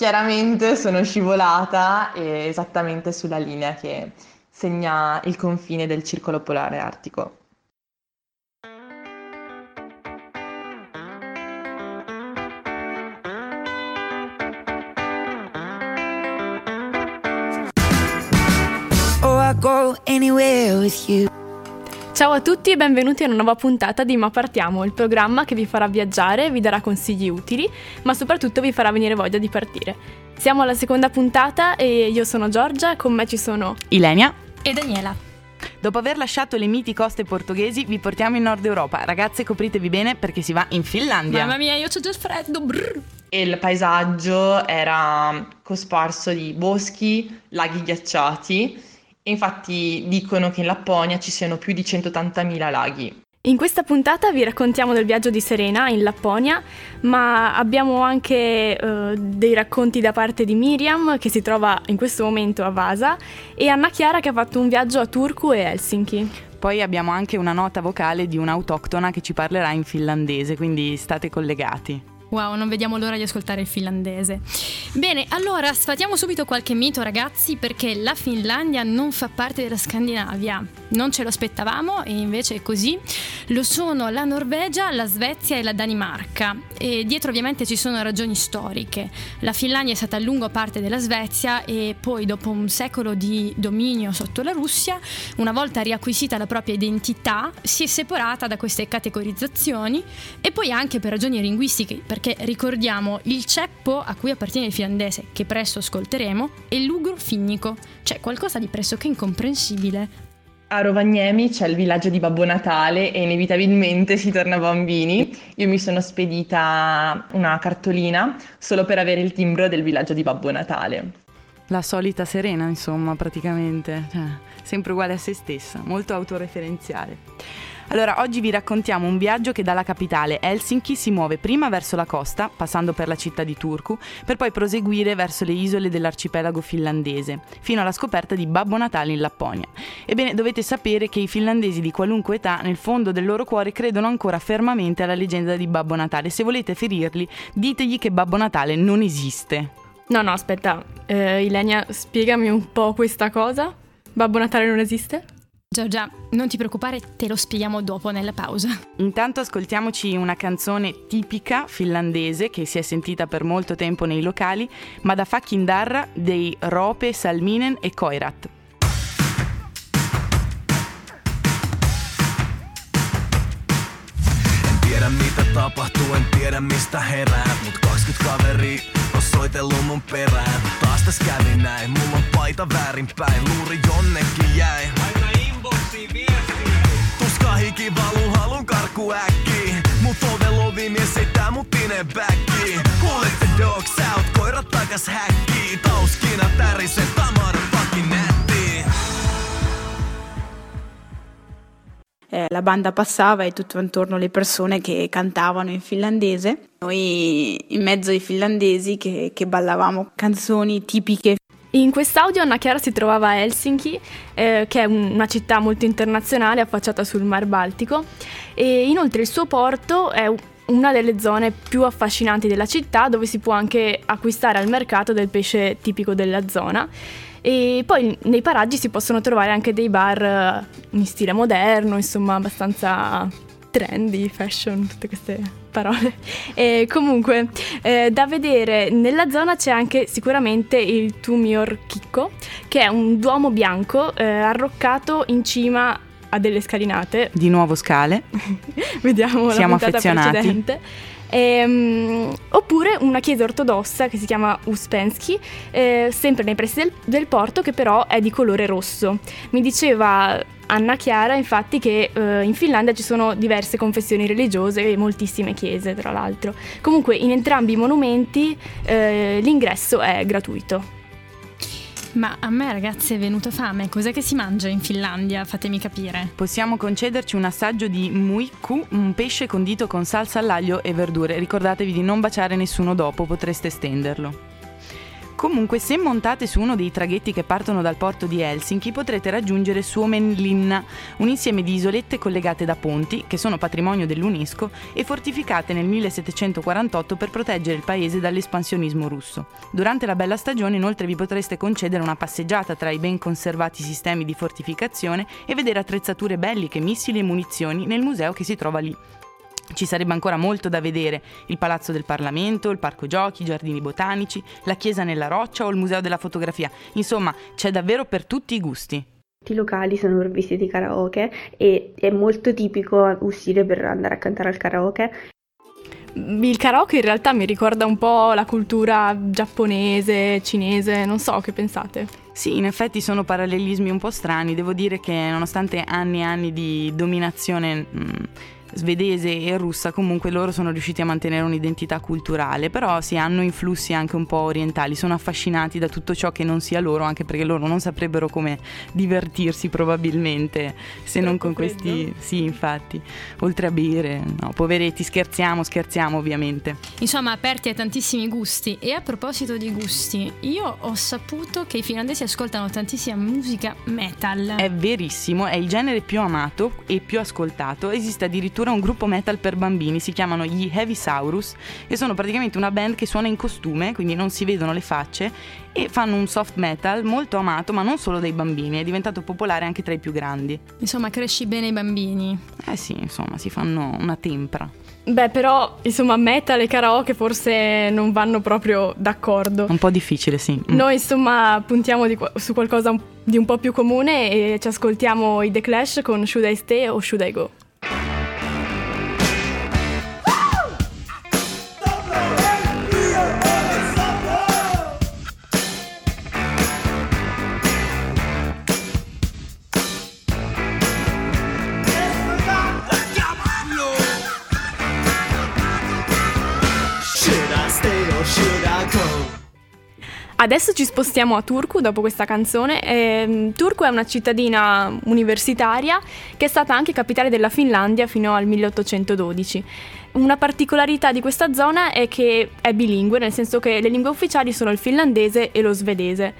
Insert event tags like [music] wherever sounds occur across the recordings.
Chiaramente sono scivolata esattamente sulla linea che segna il confine del circolo polare artico. Oh, go anywhere with you. Ciao a tutti e benvenuti a una nuova puntata di Ma Partiamo, il programma che vi farà viaggiare, vi darà consigli utili, ma soprattutto vi farà venire voglia di partire. Siamo alla seconda puntata e io sono Giorgia, con me ci sono Ilenia e Daniela. Dopo aver lasciato le miti coste portoghesi, vi portiamo in Nord Europa. Ragazze, copritevi bene perché si va in Finlandia. Mamma mia, io c'ho già il freddo. Brrr. E il paesaggio era cosparso di boschi, laghi ghiacciati infatti dicono che in Lapponia ci siano più di 180.000 laghi. In questa puntata vi raccontiamo del viaggio di Serena in Lapponia, ma abbiamo anche uh, dei racconti da parte di Miriam, che si trova in questo momento a Vasa, e Anna Chiara, che ha fatto un viaggio a Turku e Helsinki. Poi abbiamo anche una nota vocale di un'autoctona che ci parlerà in finlandese, quindi state collegati. Wow, non vediamo l'ora di ascoltare il finlandese. Bene, allora sfatiamo subito qualche mito, ragazzi, perché la Finlandia non fa parte della Scandinavia. Non ce lo aspettavamo e invece è così. Lo sono la Norvegia, la Svezia e la Danimarca. E dietro ovviamente ci sono ragioni storiche. La Finlandia è stata a lungo parte della Svezia e poi dopo un secolo di dominio sotto la Russia, una volta riacquisita la propria identità, si è separata da queste categorizzazioni e poi anche per ragioni linguistiche, perché ricordiamo il ceppo a cui appartiene il finlandese, che presto ascolteremo, è l'ugro finnico, cioè qualcosa di pressoché incomprensibile. A Rovaniemi c'è il villaggio di Babbo Natale e inevitabilmente si torna bambini. Io mi sono spedita una cartolina solo per avere il timbro del villaggio di Babbo Natale. La solita Serena, insomma, praticamente, cioè, sempre uguale a se stessa, molto autoreferenziale. Allora, oggi vi raccontiamo un viaggio che dalla capitale Helsinki si muove prima verso la costa, passando per la città di Turku, per poi proseguire verso le isole dell'arcipelago finlandese, fino alla scoperta di Babbo Natale in Lapponia. Ebbene, dovete sapere che i finlandesi di qualunque età, nel fondo del loro cuore, credono ancora fermamente alla leggenda di Babbo Natale. Se volete ferirli, ditegli che Babbo Natale non esiste. No, no, aspetta, eh, Ilenia, spiegami un po' questa cosa. Babbo Natale non esiste? Giorgia, non ti preoccupare, te lo spieghiamo dopo nella pausa. Intanto ascoltiamoci una canzone tipica finlandese che si è sentita per molto tempo nei locali, ma da Darra dei Rope, Salminen e Koirat. tiedä mitä tapahtuu, en tiedä mistä herää Mut 20 kaveri on soitellut mun perään Taas täs kävi näin, mulla on paita väärinpäin Luuri jonnekin jäi Tuska hiki halun karku äkki. Mut ove lovi mies heittää mut backiin Kuulette dogs out, koirat takas häkkiin Tauskina tärisee, tamar fucking nätti. Eh, la banda passava e tutto intorno le persone che cantavano in finlandese, noi in mezzo ai finlandesi che, che ballavamo canzoni tipiche. In quest'audio Anna Chiara si trovava a Helsinki, eh, che è una città molto internazionale affacciata sul Mar Baltico, e inoltre il suo porto è una delle zone più affascinanti della città dove si può anche acquistare al mercato del pesce tipico della zona. E poi nei paraggi si possono trovare anche dei bar eh, in stile moderno, insomma abbastanza trendy, fashion, tutte queste parole. E comunque, eh, da vedere nella zona c'è anche sicuramente il Tumior Chicco, che è un duomo bianco eh, arroccato in cima a delle scalinate. Di nuovo scale. [laughs] Vediamo Siamo la affezionati. precedente. Ehm, oppure una chiesa ortodossa che si chiama Uspensky, eh, sempre nei pressi del, del, porto, che però è di colore rosso. Mi diceva Anna Chiara, infatti, che eh, in Finlandia ci sono diverse confessioni religiose e moltissime chiese, tra l'altro. Comunque, in entrambi i monumenti eh, l'ingresso è gratuito. Ma a me ragazze è venuta fame, cos'è che si mangia in Finlandia? Fatemi capire. Possiamo concederci un assaggio di muikku, un pesce condito con salsa all'aglio e verdure. Ricordatevi di non baciare nessuno dopo, potreste stenderlo. Comunque, se montate su uno dei traghetti che partono dal porto di Helsinki, potrete raggiungere Suomenlinna, un insieme di isolette collegate da ponti, che sono patrimonio dell'UNESCO e fortificate nel 1748 per proteggere il paese dall'espansionismo russo. Durante la bella stagione, inoltre, vi potreste concedere una passeggiata tra i ben conservati sistemi di fortificazione e vedere attrezzature belliche, missili e munizioni nel museo che si trova lì. Ci sarebbe ancora molto da vedere, il Palazzo del Parlamento, il Parco Giochi, i Giardini Botanici, la Chiesa nella Roccia o il Museo della Fotografia. Insomma, c'è davvero per tutti i gusti. I locali sono provvisti di karaoke e è molto tipico uscire per andare a cantare al karaoke. Il karaoke in realtà mi ricorda un po' la cultura giapponese, cinese, non so che pensate. Sì, in effetti sono parallelismi un po' strani, devo dire che nonostante anni e anni di dominazione... Mh, svedese e russa comunque loro sono riusciti a mantenere un'identità culturale, però sì hanno influssi anche un po' orientali, sono affascinati da tutto ciò che non sia loro, anche perché loro non saprebbero come divertirsi probabilmente se non con questi... Sì, infatti, oltre a bere, no, poveretti, scherziamo, scherziamo ovviamente. Insomma, aperti a tantissimi gusti. E a proposito di gusti, io ho saputo che i finlandesi ascoltano tantissima musica metal. È verissimo, è il genere più amato e più ascoltato, esiste addirittura addirittura un gruppo metal per bambini, si chiamano gli Heavy Saurus e sono praticamente una band che suona in costume, quindi non si vedono le facce e fanno un soft metal molto amato, ma non solo dai bambini, è diventato popolare anche tra i più grandi. Insomma, cresci bene i bambini. Eh sì, insomma, si fanno una tempra. Beh, però, insomma, metal e karaoke forse non vanno proprio d'accordo. Un po' difficile, sì. Mm. Noi, insomma, puntiamo di, su qualcosa di un po' più comune e ci ascoltiamo i The Clash con Should I Stay o Should I Go? Adesso ci spostiamo a Turku dopo questa canzone. Eh, Turku è una cittadina universitaria che è stata anche capitale della Finlandia fino al 1812. Una particolarità di questa zona è che è bilingue, nel senso che le lingue ufficiali sono il finlandese e lo svedese.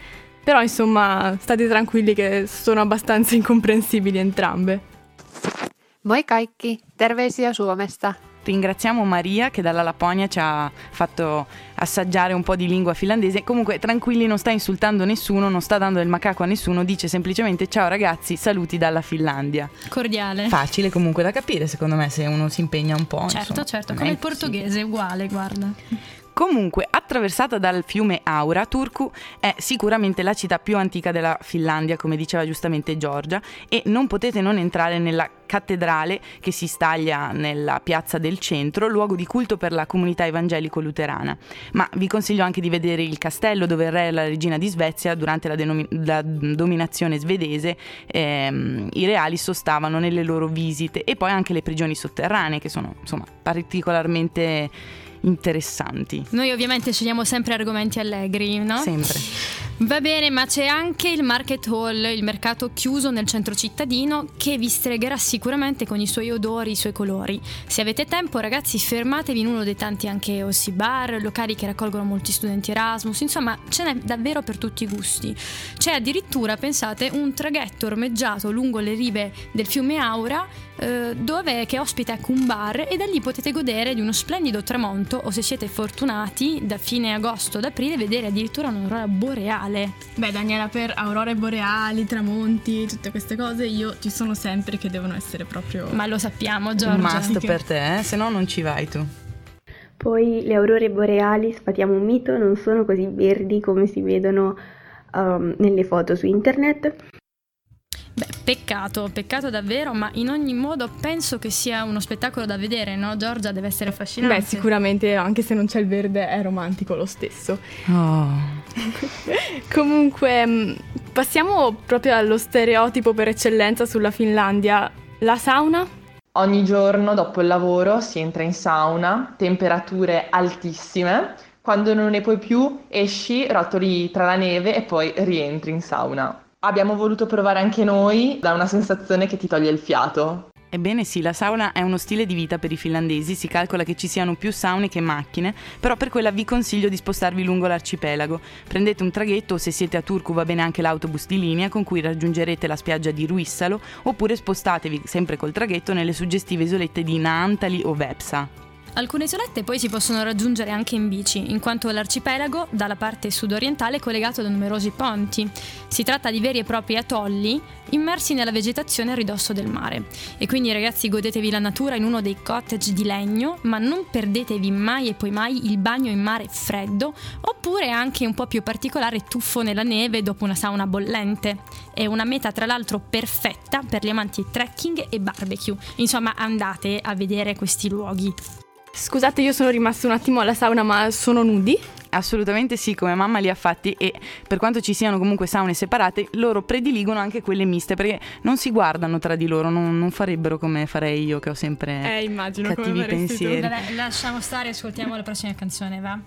Però insomma, state tranquilli che sono abbastanza [laughs] incomprensibili entrambe. Moi kaikki, terveisiä Suomesta. Ringraziamo Maria che dalla Lapponia ci ha fatto assaggiare un po' di lingua finlandese. Comunque, tranquilli, non sta insultando nessuno, non sta dando il macaco a nessuno, dice semplicemente ciao ragazzi, saluti dalla Finlandia. Cordiale. Facile comunque da capire, secondo me, se uno si impegna un po'. Certo, insomma, certo, come il portoghese, uguale, guarda. Comunque, attraversata dal fiume Aura, Turku è sicuramente la città più antica della Finlandia, come diceva giustamente Giorgia, e non potete non entrare nella cattedrale che si staglia nella piazza del centro, luogo di culto per la comunità evangelico-luterana. Ma vi consiglio anche di vedere il castello dove il re e la regina di Svezia, durante la, denomi- la dominazione svedese, ehm, i reali sostavano nelle loro visite, e poi anche le prigioni sotterranee, che sono insomma particolarmente interessanti. Noi ovviamente scegliamo sempre argomenti allegri, no? Sempre. Va bene, ma c'è anche il Market Hall, il mercato chiuso nel centro cittadino, che vi stregherà sicuramente con i suoi odori, i suoi colori. Se avete tempo, ragazzi, fermatevi in uno dei tanti anche ossi bar, locali che raccolgono molti studenti Erasmus, insomma, ce n'è davvero per tutti i gusti. C'è addirittura, pensate, un traghetto ormeggiato lungo le rive del fiume Aura eh, dove che ospita ecco, un bar e da lì potete godere di uno splendido tramonto o se siete fortunati da fine agosto ad aprile vedere addirittura un'aurora boreale. Beh Daniela per aurore boreali, tramonti, tutte queste cose io ci sono sempre che devono essere proprio... Ma lo sappiamo Giorgia. Un must per te, eh? se no non ci vai tu. Poi le aurore boreali, sfatiamo un mito, non sono così verdi come si vedono um, nelle foto su internet. Peccato, peccato davvero, ma in ogni modo penso che sia uno spettacolo da vedere, no? Giorgia deve essere affascinante. Beh, sicuramente, anche se non c'è il verde, è romantico lo stesso. Oh. [laughs] Comunque, mm, passiamo proprio allo stereotipo per eccellenza sulla Finlandia. La sauna? Ogni giorno dopo il lavoro si entra in sauna, temperature altissime. Quando non ne puoi più, esci, rotoli tra la neve e poi rientri in sauna. Abbiamo voluto provare anche noi da una sensazione che ti toglie il fiato. Ebbene sì, la sauna è uno stile di vita per i finlandesi, si calcola che ci siano più saune che macchine, però per quella vi consiglio di spostarvi lungo l'arcipelago. Prendete un traghetto o se siete a Turku va bene anche l'autobus di linea con cui raggiungerete la spiaggia di Ruissalo oppure spostatevi sempre col traghetto nelle suggestive isolette di Naantali o Vepsa. Alcune isolette poi si possono raggiungere anche in bici, in quanto l'arcipelago, dalla parte sudorientale, è collegato da numerosi ponti. Si tratta di veri e propri atolli immersi nella vegetazione a ridosso del mare. E quindi ragazzi godetevi la natura in uno dei cottage di legno, ma non perdetevi mai e poi mai il bagno in mare freddo, oppure anche un po' più particolare tuffo nella neve dopo una sauna bollente. È una meta tra l'altro perfetta per gli amanti trekking e barbecue. Insomma andate a vedere questi luoghi. Scusate, io sono rimasto un attimo alla sauna, ma sono nudi? Assolutamente sì, come mamma li ha fatti e per quanto ci siano comunque saune separate, loro prediligono anche quelle miste perché non si guardano tra di loro, non, non farebbero come farei io che ho sempre eh, immagino, cattivi pensieri. Vabbè, lasciamo stare, ascoltiamo la prossima canzone, va?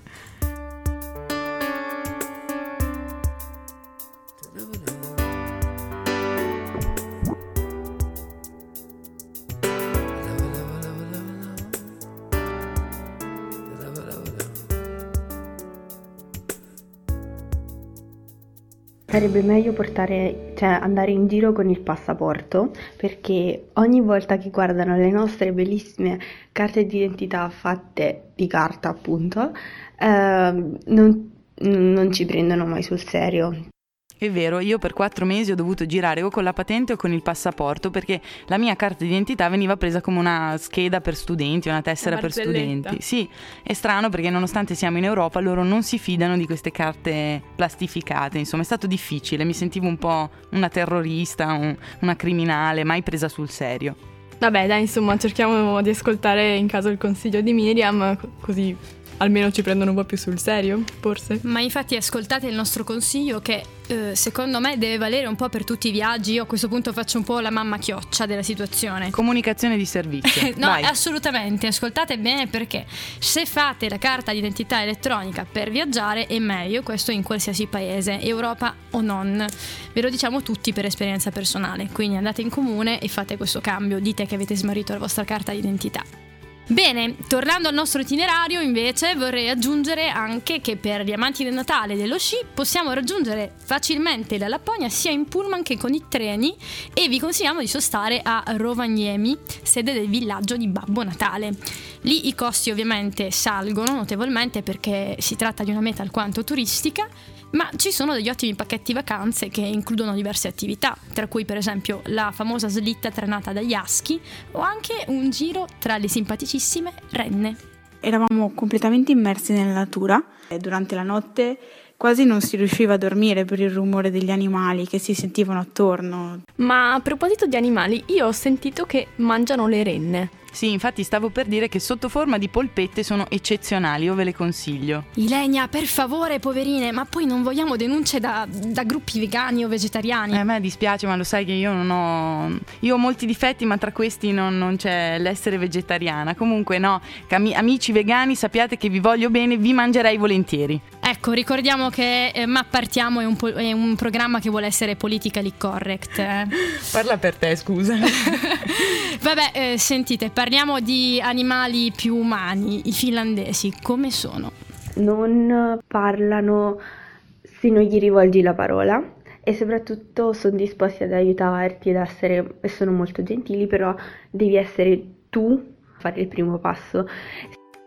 Sarebbe meglio portare, cioè andare in giro con il passaporto perché ogni volta che guardano le nostre bellissime carte d'identità fatte di carta, appunto, ehm, non, non ci prendono mai sul serio. È vero, io per quattro mesi ho dovuto girare o con la patente o con il passaporto perché la mia carta d'identità veniva presa come una scheda per studenti, una tessera per studenti. Sì, è strano perché nonostante siamo in Europa loro non si fidano di queste carte plastificate, insomma è stato difficile, mi sentivo un po' una terrorista, un, una criminale, mai presa sul serio. Vabbè, dai, insomma, cerchiamo di ascoltare in caso il consiglio di Miriam, così almeno ci prendono un po' più sul serio, forse. Ma infatti ascoltate il nostro consiglio che eh, secondo me deve valere un po' per tutti i viaggi. Io a questo punto faccio un po' la mamma chioccia della situazione. Comunicazione di servizio. [laughs] no, Vai. assolutamente, ascoltate bene perché se fate la carta d'identità elettronica per viaggiare è meglio, questo in qualsiasi paese, Europa o non. Ve lo diciamo tutti per esperienza personale, quindi andate in comune e fate questo cambio, dite che avete smarrito la vostra carta d'identità. Bene, tornando al nostro itinerario invece vorrei aggiungere anche che per gli amanti del Natale e dello sci possiamo raggiungere facilmente la Lapponia sia in pullman che con i treni e vi consigliamo di sostare a Rovaniemi, sede del villaggio di Babbo Natale. Lì i costi ovviamente salgono notevolmente perché si tratta di una meta alquanto turistica ma ci sono degli ottimi pacchetti vacanze che includono diverse attività, tra cui per esempio la famosa slitta trenata dagli Aschi o anche un giro tra le simpaticissime renne. Eravamo completamente immersi nella natura e durante la notte quasi non si riusciva a dormire per il rumore degli animali che si sentivano attorno. Ma a proposito di animali, io ho sentito che mangiano le renne. Sì, infatti stavo per dire che sotto forma di polpette sono eccezionali, io ve le consiglio. Ilenia, per favore, poverine, ma poi non vogliamo denunce da, da gruppi vegani o vegetariani. Eh, a me dispiace, ma lo sai che io non ho. Io ho molti difetti, ma tra questi non, non c'è l'essere vegetariana. Comunque, no, cami- amici vegani, sappiate che vi voglio bene, vi mangerei volentieri. Ecco, ricordiamo che eh, Ma Partiamo è un, po- è un programma che vuole essere politically correct. Eh. [laughs] Parla per te, scusa. [laughs] Vabbè, eh, sentite, parliamo di animali più umani, i finlandesi, come sono? Non parlano se non gli rivolgi la parola e soprattutto sono disposti ad aiutarti ed essere, e sono molto gentili, però devi essere tu a fare il primo passo.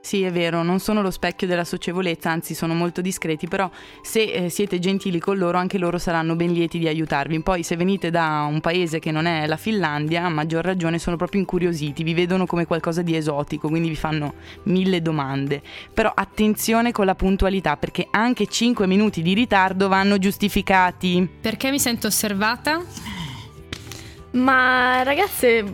Sì, è vero, non sono lo specchio della socievolezza, anzi sono molto discreti, però se eh, siete gentili con loro, anche loro saranno ben lieti di aiutarvi. Poi se venite da un paese che non è la Finlandia, a maggior ragione sono proprio incuriositi, vi vedono come qualcosa di esotico, quindi vi fanno mille domande. Però attenzione con la puntualità, perché anche 5 minuti di ritardo vanno giustificati. Perché mi sento osservata? Ma ragazze,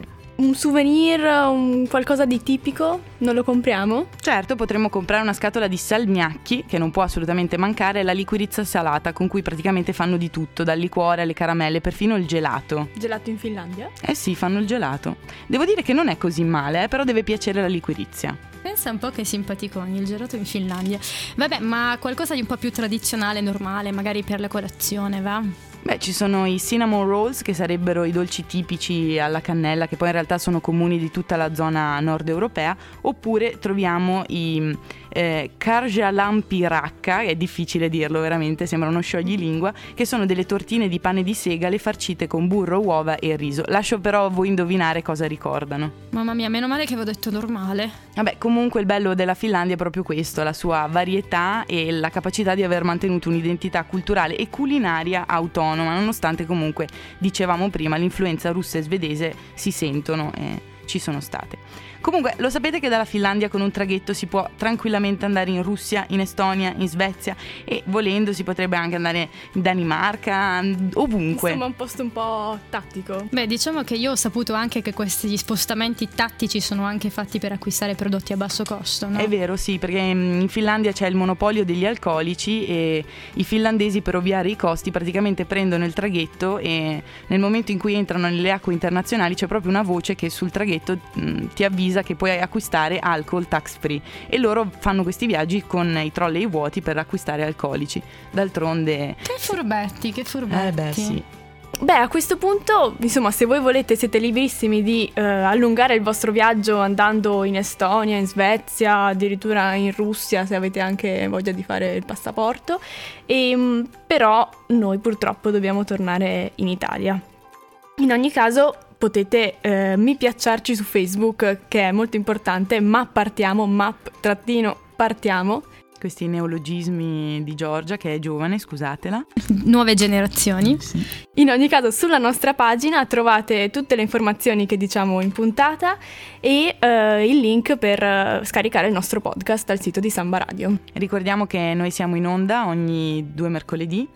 un souvenir, un qualcosa di tipico, non lo compriamo? Certo, potremmo comprare una scatola di salmiacchi, che non può assolutamente mancare, e la liquirizia salata, con cui praticamente fanno di tutto, dal liquore alle caramelle, perfino il gelato. Gelato in Finlandia? Eh sì, fanno il gelato. Devo dire che non è così male, eh, però deve piacere la liquirizia. Pensa un po' che simpaticoni, il gelato in Finlandia. Vabbè, ma qualcosa di un po' più tradizionale, normale, magari per la colazione, va? Beh, ci sono i cinnamon rolls che sarebbero i dolci tipici alla cannella che poi in realtà sono comuni di tutta la zona nord europea, oppure troviamo i eh, Karjalampiracca, è difficile dirlo veramente, sembra uno scioglilingua, che sono delle tortine di pane di segale farcite con burro, uova e riso. Lascio però a voi indovinare cosa ricordano. Mamma mia, meno male che avevo detto normale. Vabbè, comunque il bello della Finlandia è proprio questo, la sua varietà e la capacità di aver mantenuto un'identità culturale e culinaria autonoma, nonostante comunque, dicevamo prima, l'influenza russa e svedese si sentono e ci sono state. Comunque, lo sapete che dalla Finlandia con un traghetto si può tranquillamente andare in Russia, in Estonia, in Svezia e volendo si potrebbe anche andare in Danimarca, ovunque. Insomma, un posto un po' tattico. Beh, diciamo che io ho saputo anche che questi spostamenti tattici sono anche fatti per acquistare prodotti a basso costo, no? È vero, sì, perché mm, in Finlandia c'è il monopolio degli alcolici e i finlandesi per ovviare i costi praticamente prendono il traghetto e nel momento in cui entrano nelle acque internazionali c'è proprio una voce che sul traghetto mh, mm, ti avvisa che puoi acquistare alcol tax free e loro fanno questi viaggi con i trolley vuoti per acquistare alcolici. D'altronde... Che furbetti, che furbetti. Eh beh sì. Beh, a questo punto, insomma, se voi volete siete librissimi di eh, allungare il vostro viaggio andando in Estonia, in Svezia, addirittura in Russia, se avete anche voglia di fare il passaporto. E, ehm, però noi purtroppo dobbiamo tornare in Italia. In ogni caso, potete eh, mi piacciarci su Facebook, che è molto importante, ma partiamo, map trattino partiamo. Questi neologismi di Giorgia, che è giovane, scusatela. Nuove generazioni. Sì. In ogni caso, sulla nostra pagina trovate tutte le informazioni che diciamo in puntata e eh, il link per eh, scaricare il nostro podcast al sito di Samba Radio. Ricordiamo che noi siamo in onda ogni due mercoledì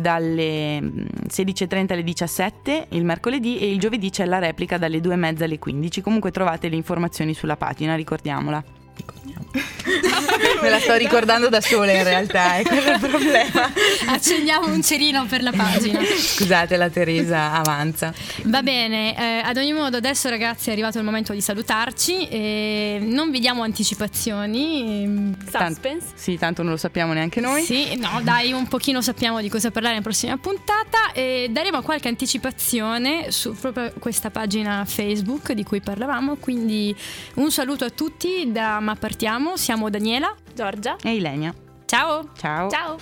dalle 16.30 alle 17 il mercoledì e il giovedì c'è la replica dalle 2.30 alle 15. Comunque trovate le informazioni sulla pagina, ricordiamola. [laughs] [laughs] Me la sto ricordando da sola in realtà, è quello il problema. Accendiamo un cerino per la pagina. Scusate la Teresa, avanza. Va bene, eh, ad ogni modo adesso ragazzi è arrivato il momento di salutarci, e non vi diamo anticipazioni. Suspense? Tant- sì, tanto non lo sappiamo neanche noi. Sì, no dai, un pochino sappiamo di cosa parlare nella prossima puntata e daremo qualche anticipazione su proprio questa pagina Facebook di cui parlavamo, quindi un saluto a tutti da Ma Partiamo, siamo Daniela, Giorgia e Ilenia. Ciao! Ciao! Ciao!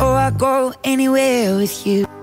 Oh, I go anywhere with you.